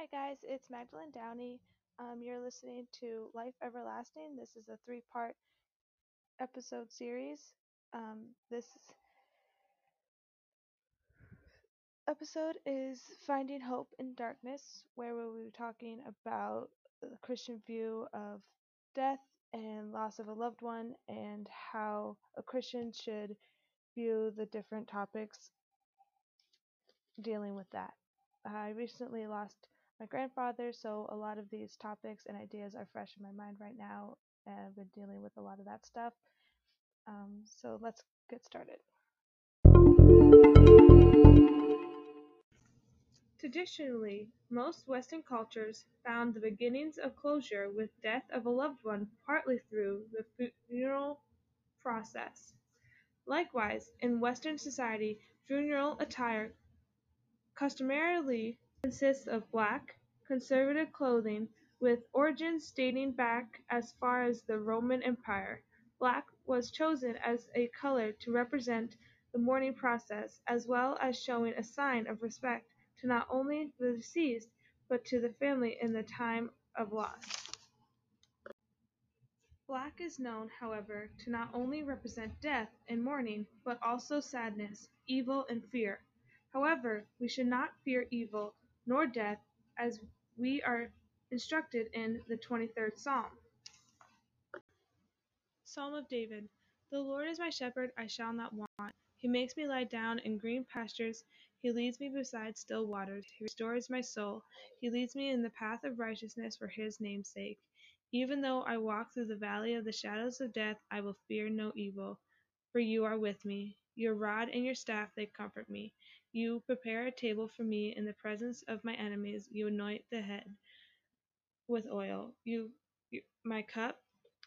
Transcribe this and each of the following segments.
Hi guys, it's Magdalene Downey. Um, you're listening to Life Everlasting. This is a three-part episode series. Um, this episode is Finding Hope in Darkness, where we'll be talking about the Christian view of death and loss of a loved one and how a Christian should view the different topics dealing with that. I recently lost my grandfather, so a lot of these topics and ideas are fresh in my mind right now, and I've been dealing with a lot of that stuff. Um, so let's get started. Traditionally, most Western cultures found the beginnings of closure with death of a loved one partly through the funeral process. Likewise, in Western society, funeral attire customarily consists of black, conservative clothing, with origins dating back as far as the Roman Empire. Black was chosen as a color to represent the mourning process, as well as showing a sign of respect to not only the deceased, but to the family in the time of loss. Black is known, however, to not only represent death and mourning, but also sadness, evil, and fear. However, we should not fear evil nor death, as we are instructed in the 23rd Psalm. Psalm of David The Lord is my shepherd, I shall not want. He makes me lie down in green pastures. He leads me beside still waters. He restores my soul. He leads me in the path of righteousness for his name's sake. Even though I walk through the valley of the shadows of death, I will fear no evil, for you are with me. Your rod and your staff, they comfort me. You prepare a table for me in the presence of my enemies. You anoint the head with oil. You, you, my cup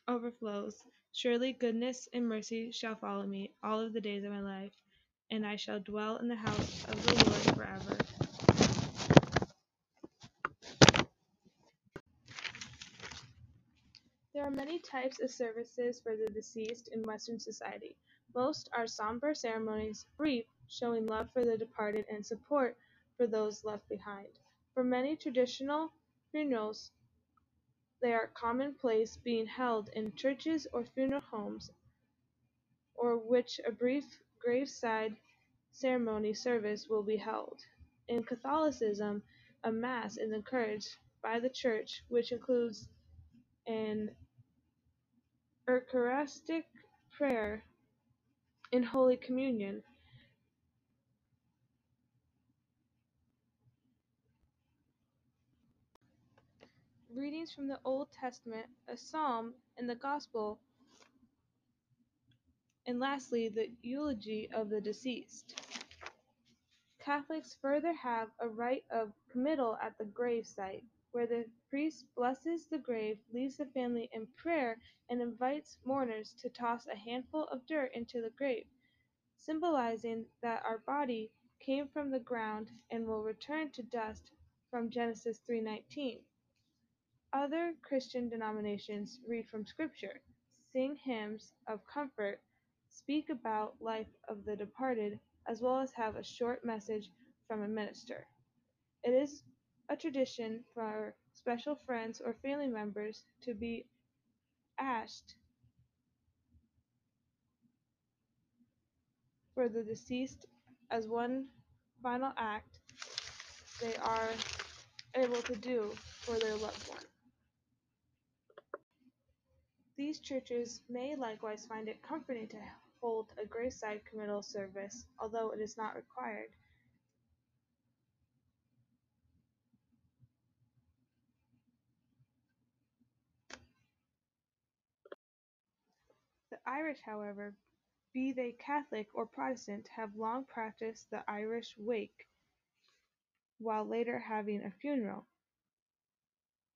overflows. Surely goodness and mercy shall follow me all of the days of my life, and I shall dwell in the house of the Lord forever. There are many types of services for the deceased in Western society. Most are somber ceremonies, brief, showing love for the departed and support for those left behind. For many traditional funerals, they are commonplace, being held in churches or funeral homes, or which a brief graveside ceremony service will be held. In Catholicism, a Mass is encouraged by the Church, which includes an Eucharistic prayer and Holy Communion. Readings from the Old Testament, a psalm, and the Gospel, and lastly, the eulogy of the deceased. Catholics further have a rite of committal at the grave site, where the priest blesses the grave, leads the family in prayer, and invites mourners to toss a handful of dirt into the grave, symbolizing that our body came from the ground and will return to dust from Genesis 3:19. Other Christian denominations read from Scripture, sing hymns of comfort, speak about life of the departed, as well as have a short message from a minister. It is a tradition for special friends or family members to be asked for the deceased as one final act they are able to do for their loved one. These churches may likewise find it comforting to hold a graveside committal service, although it is not required. Irish, however, be they Catholic or Protestant, have long practiced the Irish wake, while later having a funeral.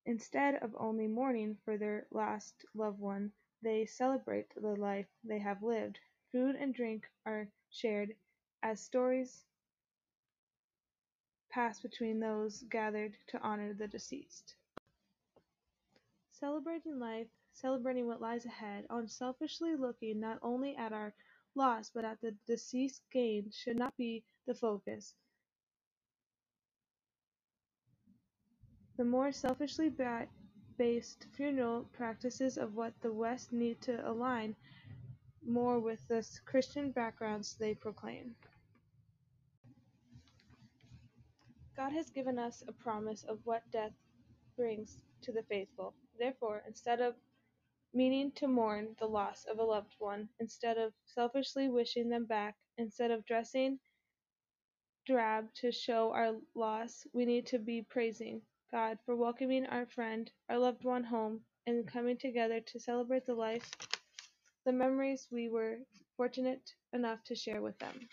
Instead of only mourning for their last loved one, they celebrate the life they have lived. Food and drink are shared as stories pass between those gathered to honor the deceased. Celebrating life, celebrating what lies ahead, unselfishly looking not only at our loss but at the deceased's gain should not be the focus. The more selfishly based funeral practices of what the West need to align more with the Christian backgrounds they proclaim. God has given us a promise of what death brings to the faithful. Therefore, instead of meaning to mourn the loss of a loved one, instead of selfishly wishing them back, instead of dressing drab to show our loss, we need to be praising God for welcoming our friend, our loved one home, and coming together to celebrate the life, the memories we were fortunate enough to share with them.